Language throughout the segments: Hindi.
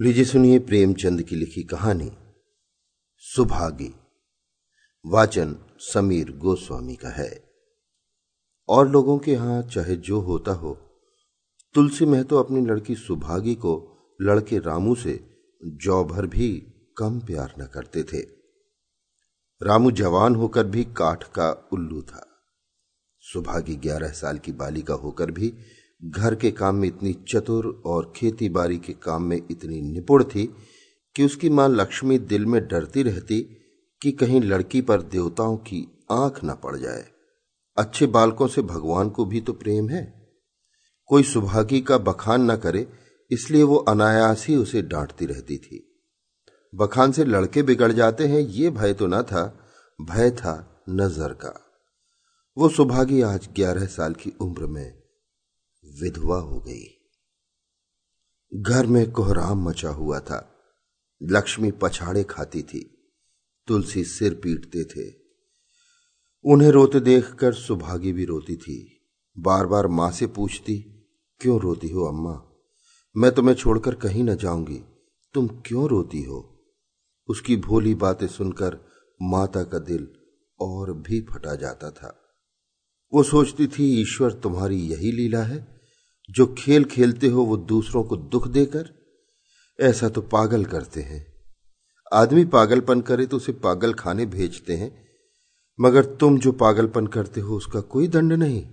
लीजिए सुनिए प्रेमचंद की लिखी कहानी, सुभागी। वाचन समीर गोस्वामी का है। और लोगों के यहाँ चाहे जो होता हो, तुलसी महतो अपनी लड़की सुभागी को लड़के रामू से जौ भर भी कम प्यार न करते थे। रामू जवान होकर भी काठ का उल्लू था। सुभागी ग्यारह साल की बालिका होकर भी घर के काम में इतनी चतुर और खेती बाड़ी के काम में इतनी निपुण थी कि उसकी माँ लक्ष्मी दिल में डरती रहती कि कहीं लड़की पर देवताओं की आँख न पड़ जाए। अच्छे बालकों से भगवान को भी तो प्रेम है। कोई सुभागी का बखान न करे, इसलिए वो अनायास ही उसे डांटती रहती थी। बखान से लड़के बिगड़ जाते हैं, ये भय तो न था, भय था नज़र का। वो सुभागी आज ग्यारह साल की उम्र में विधवा हो गई। घर में कोहराम मचा हुआ था। लक्ष्मी पछाड़े खाती थी। तुलसी सिर पीटते थे। उन्हें रोते देखकर सुभागी भी रोती थी। बार बार माँ से पूछती, क्यों रोती हो अम्मा? मैं तुम्हें छोड़कर कहीं न जाऊँगी। तुम क्यों रोती हो? उसकी भोली बातें सुनकर माता का दिल और भी फटा जाता था। वो सोचती थी, ईश्वर तुम्हारी यही लीला है? जो खेल खेलते हो वो दूसरों को दुख देकर, ऐसा तो पागल करते हैं। आदमी पागलपन करे तो उसे पागल खाने भेजते हैं, मगर तुम जो पागलपन करते हो उसका कोई दंड नहीं।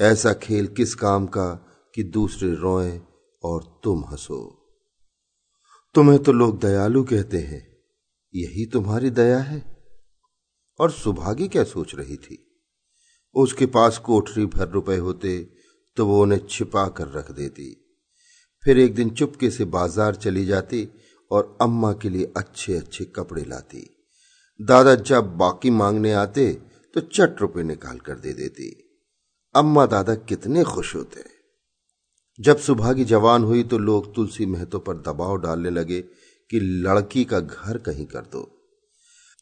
ऐसा खेल किस काम का कि दूसरे रोए और तुम हंसो। तुम्हें तो लोग दयालु कहते हैं, यही तुम्हारी दया है। और सुभागी क्या सोच रही थी? उसके पास कोठरी भर रुपए होते तो वो उन्हें छिपा कर रख देती। फिर एक दिन चुपके से बाज़ार चली जाती और अम्मा के लिए अच्छे अच्छे कपड़े लाती। दादा जब बाकी मांगने आते तो चट रुपये निकाल कर दे देती। अम्मा दादा कितने खुश होते। जब सुभागी जवान हुई तो लोग तुलसी महतो पर दबाव डालने लगे कि लड़की का घर कहीं कर दो।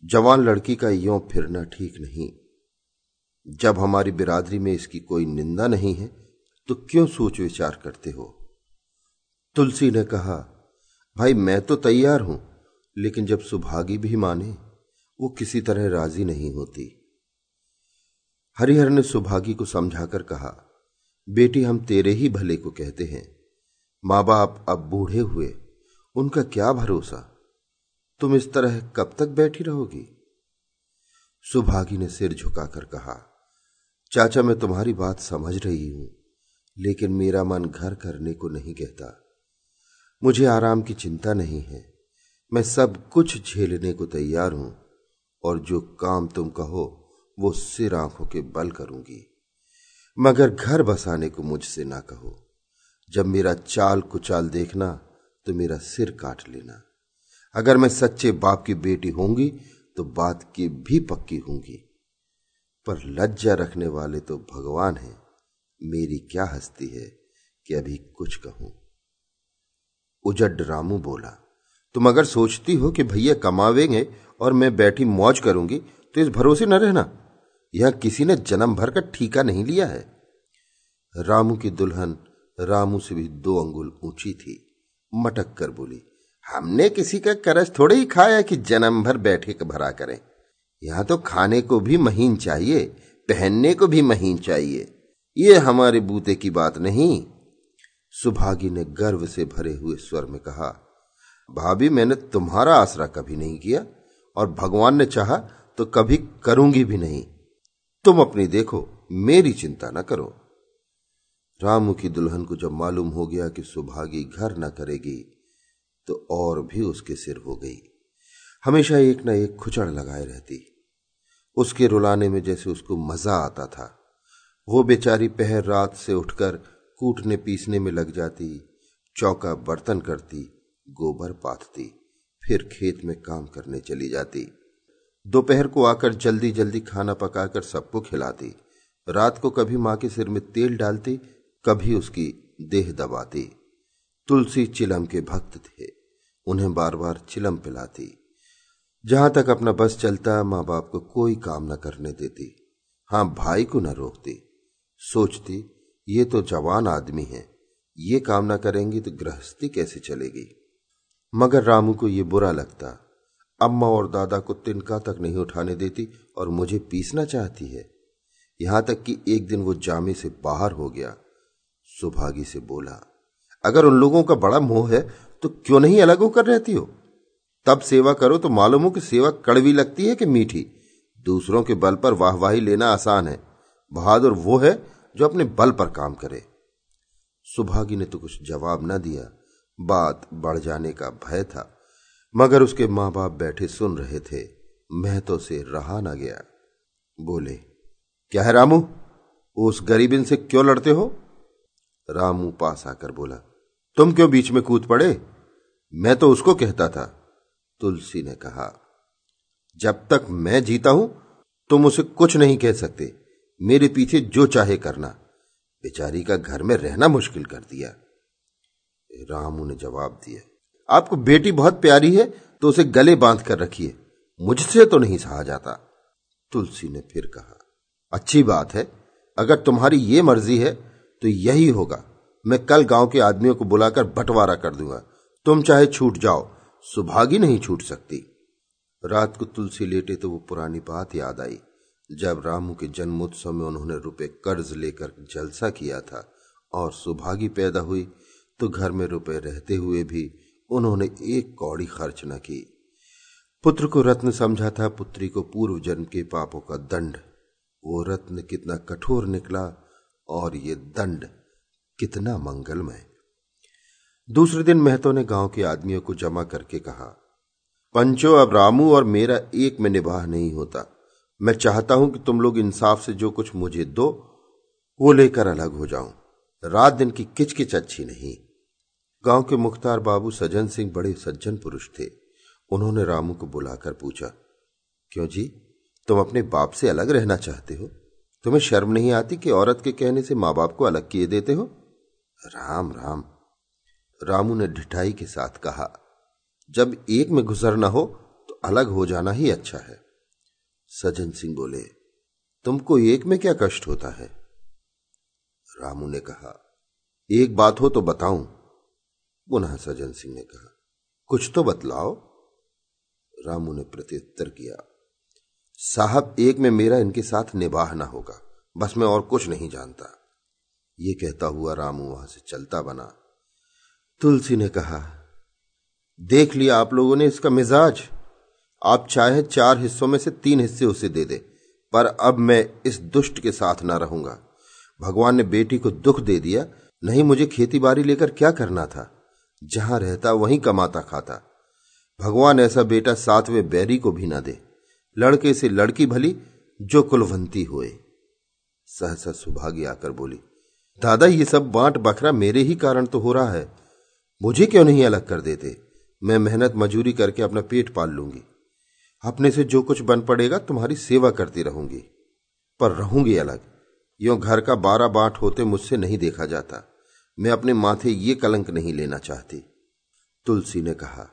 जवान लड़की का यों फिरना ठीक नहीं। जब हमारी बिरादरी में इसकी कोई निंदा नहीं है तो क्यों सोच विचार करते हो? तुलसी ने कहा, भाई, मैं तो तैयार हूँ, लेकिन जब सुभागी भी माने, वो किसी तरह राज़ी नहीं होती। हरिहर ने सुभागी को समझाकर कहा, बेटी, हम तेरे ही भले को कहते हैं। माँ बाप अब बूढ़े हुए, उनका क्या भरोसा? तुम इस तरह कब तक बैठी रहोगी? सुभागी ने सिर झुकाकर कहा, चाचा, मैं तुम्हारी बात समझ रही हूँ। लेकिन मेरा मन घर करने को नहीं कहता। मुझे आराम की चिंता नहीं है। मैं सब कुछ झेलने को तैयार हूँ और जो काम तुम कहो, वो सिर आँखों के बल करूँगी। मगर घर बसाने को मुझसे ना कहो। जब मेरा चाल कुचाल देखना तो मेरा सिर काट लेना। अगर मैं सच्चे बाप की बेटी होंगी तो बात की भी पक्की होंगी। पर लज्जा रखने वाले तो भगवान हैं। मेरी क्या हस्ती है कि अभी कुछ कहूँ? उजड रामू बोला, तुम अगर सोचती हो कि भैया कमावेंगे और मैं बैठी मौज करूँगी तो इस भरोसे न रहना। यह किसी ने जन्म भर का ठीका नहीं लिया है। रामू की दुल्हन, रामू से भी दो अंगुल ऊँची थी। मटक कर बोली, हमने किसी का करज थोड़े ही खाया कि जन्म भर बैठे भरा करें। यहाँ तो खाने को भी महीन चाहिए, पहनने को भी महीन चाहिए। ये हमारे बूते की बात नहीं। सुभागी ने गर्व से भरे हुए स्वर में कहा, भाभी, मैंने तुम्हारा आसरा कभी नहीं किया और भगवान ने चाहा तो कभी करूँगी भी नहीं। तुम अपनी देखो, मेरी चिंता ना करो। रामू की दुल्हन को जब मालूम हो गया कि सुभागी घर न करेगी तो और भी उसके सिर हो गई। हमेशा एक न एक खुचड़ लगाए रहती। उसके रुलाने में जैसे उसको मज़ा आता था। वो बेचारी पहर रात से उठकर कूटने पीसने में लग जाती, चौका बर्तन करती, गोबर पाथती फिर खेत में काम करने चली जाती। दोपहर को आकर जल्दी जल्दी खाना पकाकर सबको खिलाती, रात को कभी माँ के सिर में तेल डालती, कभी उसकी देह दबाती। तुलसी चिलम के भक्त थे, उन्हें बार बार चिलम पिलाती। जहाँ तक अपना बस चलता, माँ बाप को कोई काम न करने देती, हाँ, भाई को न रोकती। सोचती, ये तो जवान आदमी है। ये काम ना करेंगी तो गृहस्थी कैसे चलेगी? मगर रामू को ये बुरा लगता। अम्मा और दादा को तिनका तक नहीं उठाने देती और मुझे पीसना चाहती है। यहाँ तक कि एक दिन वो जामे से बाहर हो गया। सुभागी से बोला, अगर उन लोगों का बड़ा मोह है तो क्यों नहीं अलग होकर रहती हो? तब सेवा करो तो मालूम हो कि सेवा कड़वी लगती है कि मीठी। दूसरों के बल पर वाहवाही लेना आसान है। बहादुर वो है जो अपने बल पर काम करे। सुभागी ने तो कुछ जवाब न दिया। बात बढ़ जाने का भय था, मगर उसके माँ बाप बैठे सुन रहे थे। मैं तो से रहा ना गया। बोले, क्या है रामू? उस गरीबिन से क्यों लड़ते हो? रामू पास आकर बोला, तुम क्यों बीच में कूद पड़े? मैं तो उसको कहता था। तुलसी ने कहा, जब तक मैं जीता हूँ, तुम उसे कुछ नहीं कह सकते। मेरे पीछे जो चाहे करना। बेचारी का घर में रहना मुश्किल कर दिया। रामू ने जवाब दिया, आपको बेटी बहुत प्यारी है तो उसे गले बाँध कर रखिए। मुझसे तो नहीं सहा जाता। तुलसी ने फिर कहा, अच्छी बात है, अगर तुम्हारी ये मर्ज़ी है तो यही होगा। मैं कल गाँव के आदमियों को बुलाकर बंटवारा कर दूँगा। तुम चाहे छूट जाओ सुभागी नहीं छूट सकती। रात को तुलसी लेटे तो वो पुरानी बात याद आई। जब रामू के जन्मोत्सव में उन्होंने रुपए कर्ज लेकर जलसा किया था और सुभागी पैदा हुई तो घर में रुपए रहते हुए भी उन्होंने एक कौड़ी खर्च न की। पुत्र को रत्न समझा था, पुत्री को पूर्व जन्म के पापों का दंड। वो रत्न कितना कठोर निकला और ये दंड कितना मंगलमय। दूसरे दिन महतो ने गाँव के आदमियों को जमा करके कहा, पंचो, अब रामू और मेरा एक में निबाह नहीं होता। मैं चाहता हूँ कि तुम लोग इंसाफ से जो कुछ मुझे दो, वो लेकर अलग हो जाऊँ। रात दिन की किचकिच अच्छी नहीं। गाँव के मुख्तार बाबू सज्जन सिंह बड़े सज्जन पुरुष थे। उन्होंने रामू को बुलाकर पूछा, क्यों जी, तुम अपने बाप से अलग रहना चाहते हो? तुम्हें शर्म नहीं आती कि औरत के कहने से माँ बाप को अलग किए देते हो? राम राम। रामू ने ढिठाई के साथ कहा, जब एक में गुजरना हो तो अलग हो जाना ही अच्छा है। सज्जन सिंह बोले, तुमको एक में क्या कष्ट होता है? रामू ने कहा, एक बात हो तो बताऊँ। पुनः सज्जन सिंह ने कहा, कुछ तो बतलाओ। रामू ने प्रत्युत्तर किया, साहब, एक में मेरा इनके साथ निबाह ना होगा। बस मैं और कुछ नहीं जानता। ये कहता हुआ रामू वहाँ से चलता बना। तुलसी ने कहा, देख लिया आप लोगों ने इसका मिजाज। आप चाहे चार हिस्सों में से तीन हिस्से उसे दे दे, पर अब मैं इस दुष्ट के साथ ना रहूँगा। भगवान ने बेटी को दुख दे दिया, नहीं मुझे खेती बाड़ी लेकर क्या करना था? जहाँ रहता वहीं कमाता खाता। भगवान ऐसा बेटा सातवें बैरी को भी ना दे। लड़के से लड़की भली, जो कुलवंती हुए। सहसा सुभागी आकर बोली, दादा, ये सब बांट बखरा मेरे ही कारण तो हो रहा है। मुझे क्यों नहीं अलग कर देते? मैं मेहनत मजूरी करके अपना पेट पाल लूँगी। अपने से जो कुछ बन पड़ेगा तुम्हारी सेवा करती रहूँगी। पर रहूँगी अलग। यो घर का बारह बांट होते मुझसे नहीं देखा जाता। मैं अपने माथे ये कलंक नहीं लेना चाहती। तुलसी ने कहा,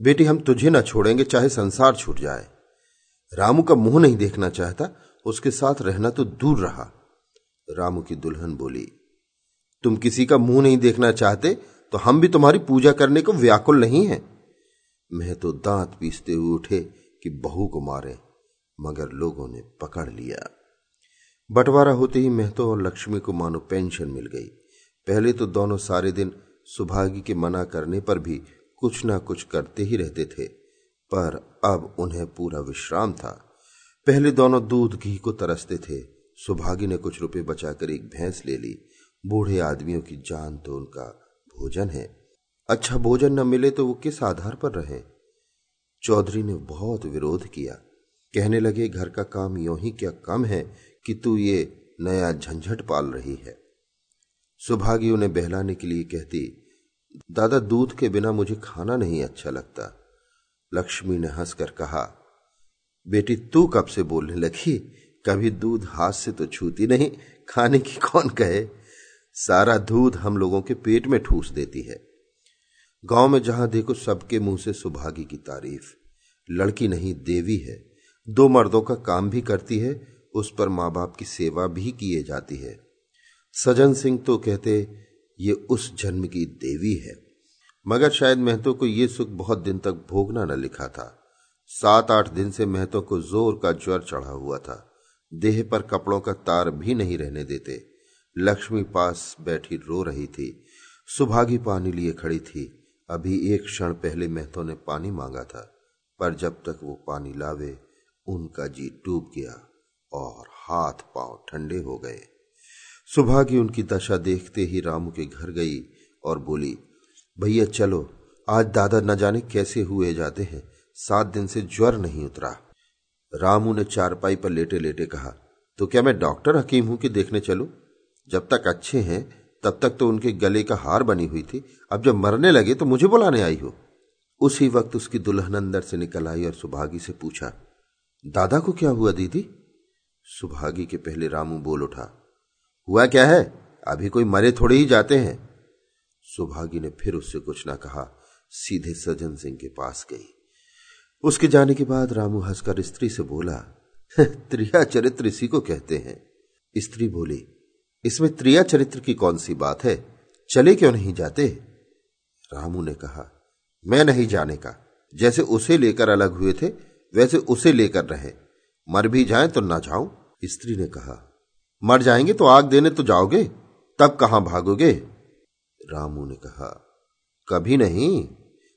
बेटी, हम तुझे ना छोड़ेंगे, चाहे संसार छूट जाए। रामू का मुँह नहीं देखना चाहता, उसके साथ रहना तो दूर रहा। रामू की दुल्हन बोली, तुम किसी का मुँह नहीं देखना चाहते तो हम भी तुम्हारी पूजा करने को व्याकुल नहीं है। मैं तो दांत पीसते हुए उठे कि बहू को मारे, मगर लोगों ने पकड़ लिया। बंटवारा होते ही महतो और लक्ष्मी को मानो पेंशन मिल गई। पहले तो दोनों सारे दिन सुभागी के मना करने पर भी कुछ ना कुछ करते ही रहते थे, पर अब उन्हें पूरा विश्राम था। पहले दोनों दूध घी को तरसते थे, सुभागी ने कुछ रुपए बचाकर एक भैंस ले ली। बूढ़े आदमियों की जान तो उनका भोजन है। अच्छा भोजन न मिले तो वो किस आधार पर रहे? चौधरी ने बहुत विरोध किया। कहने लगे, घर का काम यो ही क्या कम है कि तू ये नया झंझट पाल रही है? सुभागी उन्हें बहलाने के लिए कहती, दादा, दूध के बिना मुझे खाना नहीं अच्छा लगता। लक्ष्मी ने हंसकर कहा, बेटी, तू कब से बोलने लगी? कभी दूध हाथ से तो छूती नहीं, खाने की कौन कहे? सारा दूध हम लोगों के पेट में ठूस देती है। गाँव में जहाँ देखो सबके मुँह से सुभागी की तारीफ़। लड़की नहीं, देवी है। दो मर्दों का काम भी करती है, उस पर माँ बाप की सेवा भी किए जाती है। सजन सिंह तो कहते, ये उस जन्म की देवी है। मगर शायद महतो को यह सुख बहुत दिन तक भोगना न लिखा था। सात आठ दिन से महतो को ज़ोर का ज्वर चढ़ा हुआ था। देह पर कपड़ों का तार भी नहीं रहने देते। लक्ष्मी पास बैठी रो रही थी। सुभागी पानी लिए खड़ी थी। अभी एक क्षण पहले मेहतो ने पानी मांगा था, पर जब तक वो पानी लावे, उनका जी डूब गया और हाथ पाँव ठंडे हो गए। सुबह की उनकी दशा देखते ही रामू के घर गई और बोली, भैया, चलो, आज दादा न जाने कैसे हुए जाते हैं, सात दिन से ज्वर नहीं उतरा। रामू ने चारपाई पर लेटे लेटे कहा तो क्या मैं डॉक्टर हकीम हूँ कि देखने चलो? जब तक अच्छे हैं तब तक तो उनके गले का हार बनी हुई थी। अब जब मरने लगे तो मुझे बुलाने आई हो। उसी वक्त उसकी दुल्हन अंदर से निकल आई और सुभागी से पूछा, दादा को क्या हुआ दीदी? सुभागी के पहले रामू बोल उठा, हुआ क्या है? अभी कोई मरे थोड़े ही जाते हैं। सुभागी ने फिर उससे कुछ ना कहा, सीधे सज्जन सिंह के पास गई। उसके जाने के बाद रामू हंसकर स्त्री से बोला त्रिया चरित्र इसी को कहते हैं। स्त्री बोली इसमें त्रिया चरित्र की कौन सी बात है? चले क्यों नहीं जाते? रामू ने कहा, मैं नहीं जाने का। जैसे उसे लेकर अलग हुए थे, वैसे उसे लेकर रहे। मर भी जाए तो ना जाऊँ? स्त्री ने कहा, मर जाएँगे तो आग देने तो जाओगे? तब कहाँ भागोगे? रामू ने कहा, कभी नहीं।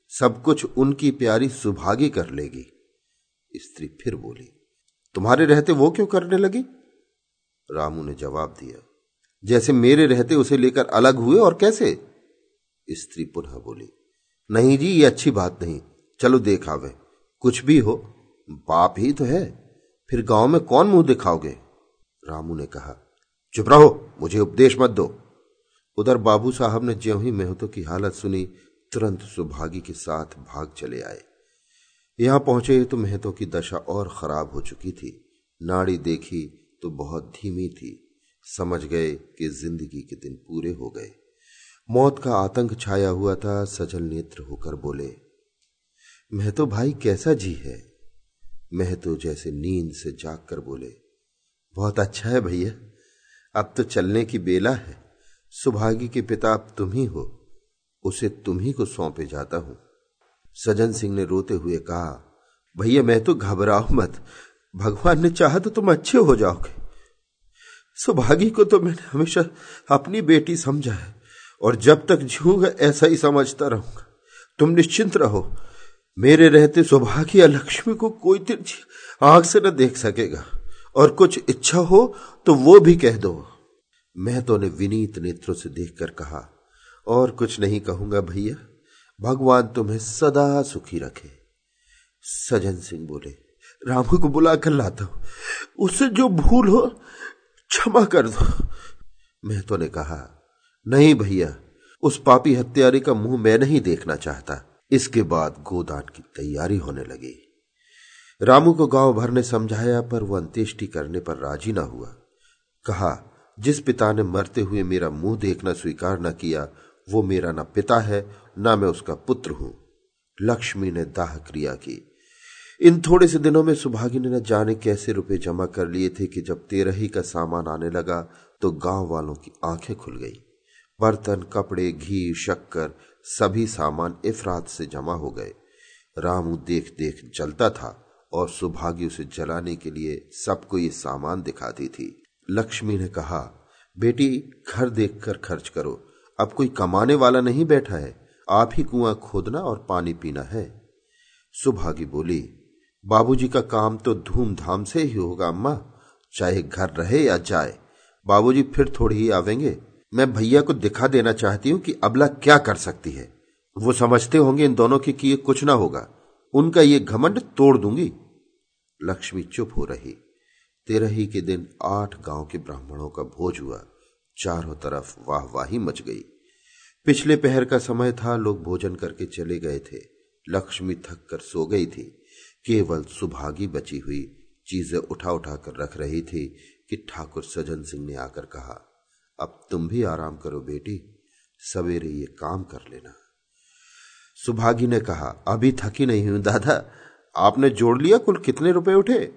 सब कुछ उनकी प्यारी सुभागी कर लेगी। स्त्री फिर बोली, तुम्हारे रहते वो क्यों करने लगी? रामू ने जवाब दिया जैसे मेरे रहते उसे लेकर अलग हुए और कैसे? स्त्री पुनः बोली, नहीं जी, ये अच्छी बात नहीं। चलो देखावे कुछ भी हो, बाप ही तो है। फिर गाँव में कौन मुँह दिखाओगे? रामू ने कहा, चुप रहो, मुझे उपदेश मत दो। उधर बाबू साहब ने ज्यों ही मेहतो की हालत सुनी, तुरंत सुभागी के साथ भाग चले आए। यहाँ पहुँचे तो मेहतो की दशा और खराब हो चुकी थी। नाड़ी देखी तो बहुत धीमी थी। समझ गए कि ज़िंदगी के दिन पूरे हो गए। मौत का आतंक छाया हुआ था, सजल नेत्र होकर बोले, मैं महतो भाई कैसा जी है? मैं महतो जैसे नींद से जाग कर बोले, बहुत अच्छा है भैया, अब तो चलने की बेला है। सुभागी के पिता अब तुम ही हो, उसे तुम ही को सौंपे जाता हूँ। सजन सिंह ने रोते हुए कहा, भैया, मैं तो घबराओ मत। भगवान ने चाहा तो तुम अच्छे हो जाओगे। सुभागी को तो मैंने हमेशा अपनी बेटी समझा है, और जब तक जीऊँगा ऐसा ही समझता रहूँगा, तुम निश्चिंत रहो। मेरे रहते सौभाग्य या लक्ष्मी को कोई तिरछी आँख से न देख सकेगा, और कुछ इच्छा हो तो वो भी कह दो। महतो ने विनीत नेत्रों से देखकर कहा, और कुछ नहीं कहूँगा भैया, भगवान तुम्हें सदा सुखी रखे। सजन सिंह बोले, रामू को बुलाकर लाता हूँ। उससे जो भूल हो क्षमा कर दो। महतो ने कहा, नहीं भैया, उस पापी हत्यारे का मुँह मैं नहीं देखना चाहता। इसके बाद गोदान की तैयारी होने लगी। रामू को गाँव भर ने समझाया, पर वह अंत्येष्टि करने पर राज़ी ना हुआ। कहा, जिस पिता ने मरते हुए मेरा मुँह देखना स्वीकार न किया, वो मेरा ना पिता है, ना मैं उसका पुत्र हूँ। लक्ष्मी ने दाह क्रिया की। इन थोड़े से दिनों में सुभागी ने न जाने कैसे रुपए जमा कर लिए थे कि जब तेरही का सामान आने लगा तो गाँव वालों की आँखें खुल गई। बर्तन, कपड़े, घी, शक्कर, सभी सामान इफरात से जमा हो गए। रामू देख देख जलता था और सुभागी उसे जलाने के लिए सबको ये सामान दिखाती थी। लक्ष्मी ने कहा, बेटी, घर देखकर खर्च करो। अब कोई कमाने वाला नहीं बैठा है। आप ही कुआँ खोदना और पानी पीना है। सुभागी बोली बाबूजी का काम तो धूमधाम से ही होगा, अम्मा। चाहे घर रहे या जाए, बाबूजी फिर थोड़ी ही आवेंगे। मैं भैया को दिखा देना चाहती हूँ कि अबला क्या कर सकती है। वो समझते होंगे इन दोनों के किए कुछ ना होगा। उनका ये घमंड तोड़ दूँगी। लक्ष्मी चुप हो रही। तेरह ही के दिन आठ गाँव के ब्राह्मणों का भोज हुआ। चारों तरफ़ वाह वाहवाही मच गई। पिछले पहर का समय था, लोग भोजन करके चले गए थे। लक्ष्मी थक कर सो गई थी। केवल सुभागी बची हुई चीज़ें उठा उठा कर रख रही थी कि ठाकुर सजन सिंह ने आकर कहा, अब तुम भी आराम करो बेटी, सवेरे ये काम कर लेना। सुभागी ने कहा, अभी थकी नहीं हूँ, दादा, आपने जोड़ लिया कुल कितने रुपए उठे?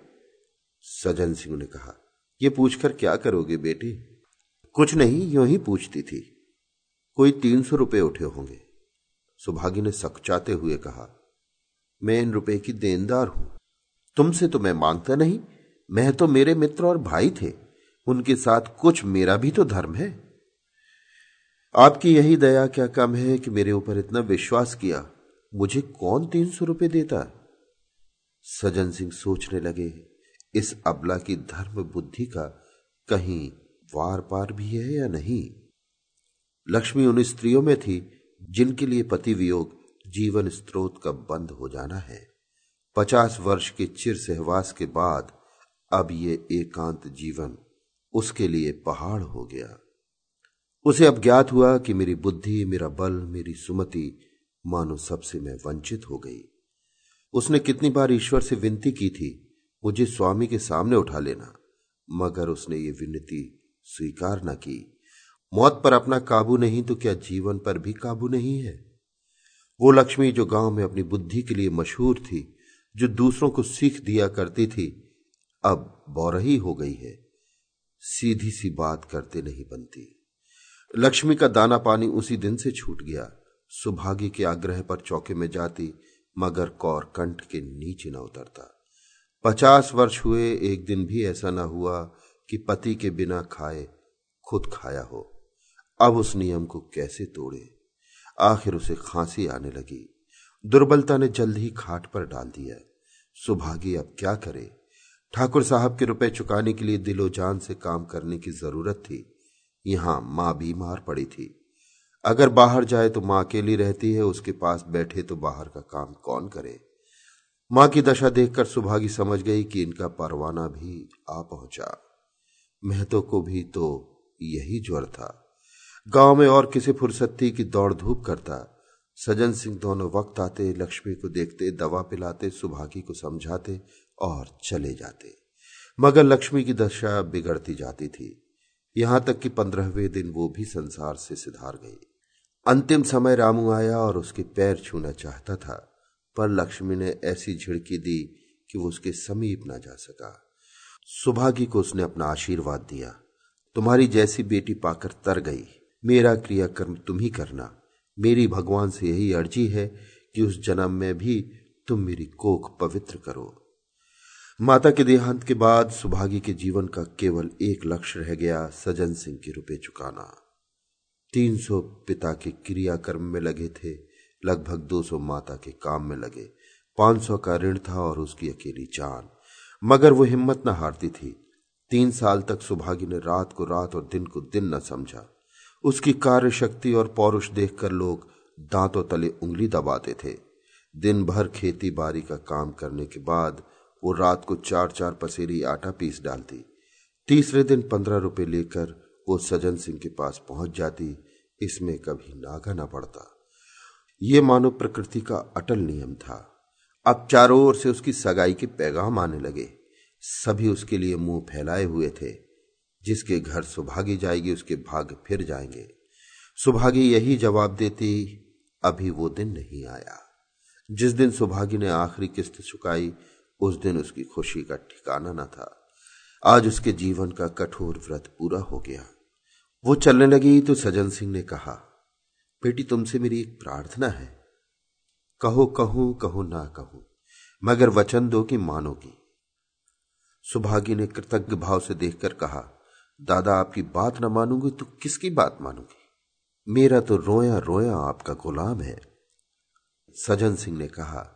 सजन सिंह ने कहा यह पूछकर क्या करोगे बेटी? कुछ नहीं, यूँ ही पूछती थी, कोई तीन सौ रुपये उठे होंगे। सुभागी ने सकचाते हुए कहा मैं इन रुपए की देनदार हूँ। तुमसे तो मैं माँगता नहीं। मैं तो मेरे मित्र और भाई थे। उनके साथ कुछ मेरा भी तो धर्म है। आपकी यही दया क्या कम है कि मेरे ऊपर इतना विश्वास किया? मुझे कौन तीन सौ रुपये देता? सजन सिंह सोचने लगे, इस अबला की धर्म बुद्धि का कहीं वार पार भी है या नहीं? लक्ष्मी उन स्त्रियों में थी, जिनके लिए पति वियोग जीवन स्त्रोत का बंद हो जाना है। पचास वर्ष के चिर सहवास के बाद अब ये एकांत जीवन उसके लिए पहाड़ हो गया। उसे अब ज्ञात हुआ कि मेरी बुद्धि, मेरा बल, मेरी सुमति मानो सबसे मैं वंचित हो गई। उसने कितनी बार ईश्वर से विनती की थी, मुझे स्वामी के सामने उठा लेना, मगर उसने ये विनती स्वीकार न की। मौत पर अपना काबू नहीं तो क्या जीवन पर भी काबू नहीं है? वो लक्ष्मी जो गाँव में अपनी बुद्धि के लिए मशहूर थी, जो दूसरों को सीख दिया करती थी, अब बौरही हो गई है। सीधी सी बात करते नहीं बनती। लक्ष्मी का दाना पानी उसी दिन से छूट गया। सुभागी के आग्रह पर चौके में जाती, मगर कौर कंठ के नीचे न उतरता। पचास वर्ष हुए, एक दिन भी ऐसा न हुआ कि पति के बिना खाए खुद खाया हो। अब उस नियम को कैसे तोड़े? आखिर उसे खांसी आने लगी। दुर्बलता ने जल्द ही खाट पर डाल दिया। सुभागी, अब क्या करे? ठाकुर साहब के रुपए चुकाने के लिए दिलो जान से काम करने की ज़रूरत थी। यहाँ माँ बीमार पड़ी थी। अगर बाहर जाए तो माँ अकेली रहती है, उसके पास बैठे तो बाहर का काम कौन करे? माँ की दशा देखकर सुभागी समझ गई कि इनका परवाना भी आ पहुँचा। महतो को भी तो यही ज्वर था। गाँव में और किसी फुर्सती की दौड़ धूप करता। सजन सिंह दोनों वक्त आते, लक्ष्मी को देखते, दवा पिलाते, सुभागी को समझाते और चले जाते। मगर लक्ष्मी की दशा बिगड़ती जाती थी। यहाँ तक कि पंद्रहवें दिन वो भी संसार से सिधार गई। अंतिम समय रामू आया और उसके पैर छूना चाहता था, पर लक्ष्मी ने ऐसी झिड़की दी कि वो उसके समीप ना जा सका। सुभागी को उसने अपना आशीर्वाद दिया। तुम्हारी जैसी बेटी पाकर तर गई। मेरा क्रियाकर्म तुम ही करना। मेरी भगवान से यही अर्जी है कि उस जन्म में भी तुम मेरी कोख पवित्र करो। माता के देहांत के बाद सुभागी के जीवन का केवल एक लक्ष्य रह गया, सजन सिंह के रुपए चुकाना। तीन सौ पिता के क्रियाकर्म में लगे थे, लगभग दो सौ माता के काम में लगे। पाँच सौ का ऋण था और उसकी अकेली जान। मगर वो हिम्मत न हारती थी। तीन साल तक सुभागी ने रात को रात और दिन को दिन न समझा। उसकी कार्य शक्ति और पौरुष देखकर लोग दांतों तले उंगली दबाते थे। दिन भर खेती बाड़ी का काम करने के बाद वो रात को चार चार पसेरी आटा पीस डालती। तीसरे दिन पंद्रह रुपए लेकर वो सजन सिंह के पास पहुँच जाती, इसमें कभी नागा ना पड़ता। ये मानव प्रकृति का अटल नियम था। अब चारों ओर से उसकी सगाई के पैगाम आने लगे। सभी उसके लिए मुँह फैलाए हुए थे। जिसके घर सुभागी जाएगी, उसके भाग फिर जाएँगे। सुभागी यही जवाब देती, अभी वो दिन नहीं आया। जिस दिन सुभागी ने आखिरी किस्त चुकाई, उस दिन उसकी खुशी का ठिकाना न था। आज उसके जीवन का कठोर व्रत पूरा हो गया। वो चलने लगी तो सजन सिंह ने कहा, बेटी, तुमसे मेरी एक प्रार्थना है। कहो, कहूँ, कहो ना कहो, मगर वचन दो कि मानोगी सुभागी ने कृतज्ञ भाव से देखकर कहा दादा आपकी बात ना मानूँगी तो किसकी बात मानूँगी? मेरा तो रोया रोया आपका गुलाम है। सजन सिंह ने कहा,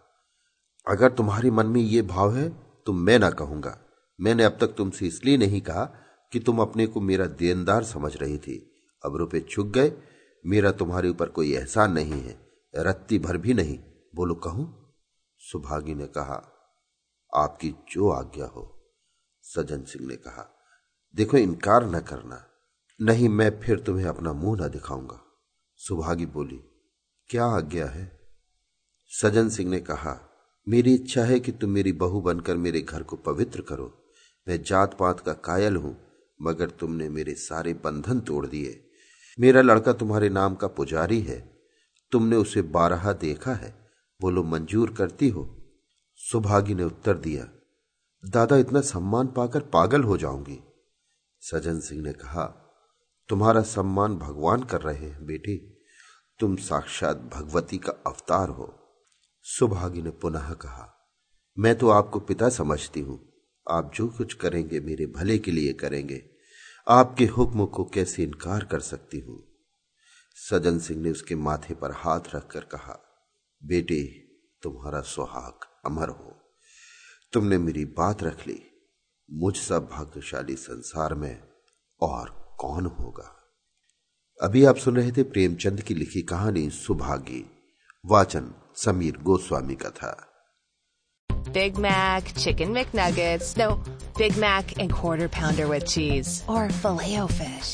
अगर तुम्हारे मन में ये भाव है तो मैं ना कहूँगा। मैंने अब तक तुमसे इसलिए नहीं कहा कि तुम अपने को मेरा देनदार समझ रही थी। अब रुपए छुक गए, मेरा तुम्हारे ऊपर कोई एहसान नहीं है, रत्ती भर भी नहीं। बोलो, कहूँ? सुभागी ने कहा, आपकी जो आज्ञा हो, सजन सिंह ने कहा। देखो, इनकार न करना। नहीं, मैं फिर तुम्हें अपना मुँह न दिखाऊँगा। सुभागी बोली, क्या आज्ञा है? सजन सिंह ने कहा, मेरी इच्छा है कि तुम मेरी बहू बनकर मेरे घर को पवित्र करो। मैं जात पात का कायल हूँ, मगर तुमने मेरे सारे बंधन तोड़ दिए। मेरा लड़का तुम्हारे नाम का पुजारी है। तुमने उसे बारहा देखा है। बोलो, मंजूर करती हो? सुभागी ने उत्तर दिया, दादा, इतना सम्मान पाकर पागल हो जाऊँगी। सजन सिंह ने कहा, तुम्हारा सम्मान भगवान कर रहे हैं, बेटी। तुम साक्षात भगवती का अवतार हो। सुभागी ने पुनः कहा, मैं तो आपको पिता समझती हूँ। आप जो कुछ करेंगे, मेरे भले के लिए करेंगे। आपके हुक्म को कैसे इनकार कर सकती हूँ? सजन सिंह ने उसके माथे पर हाथ रखकर कहा, बेटे, तुम्हारा सुहाग अमर हो। तुमने मेरी बात रख ली। मुझ सा भाग्यशाली संसार में और कौन होगा अभी आप सुन रहे थे प्रेमचंद की लिखी कहानी सुभागी वाचन समीर गोस्वामी का था Big Mac, Chicken McNuggets, no, Big Mac and Quarter Pounder with cheese, or filet fish.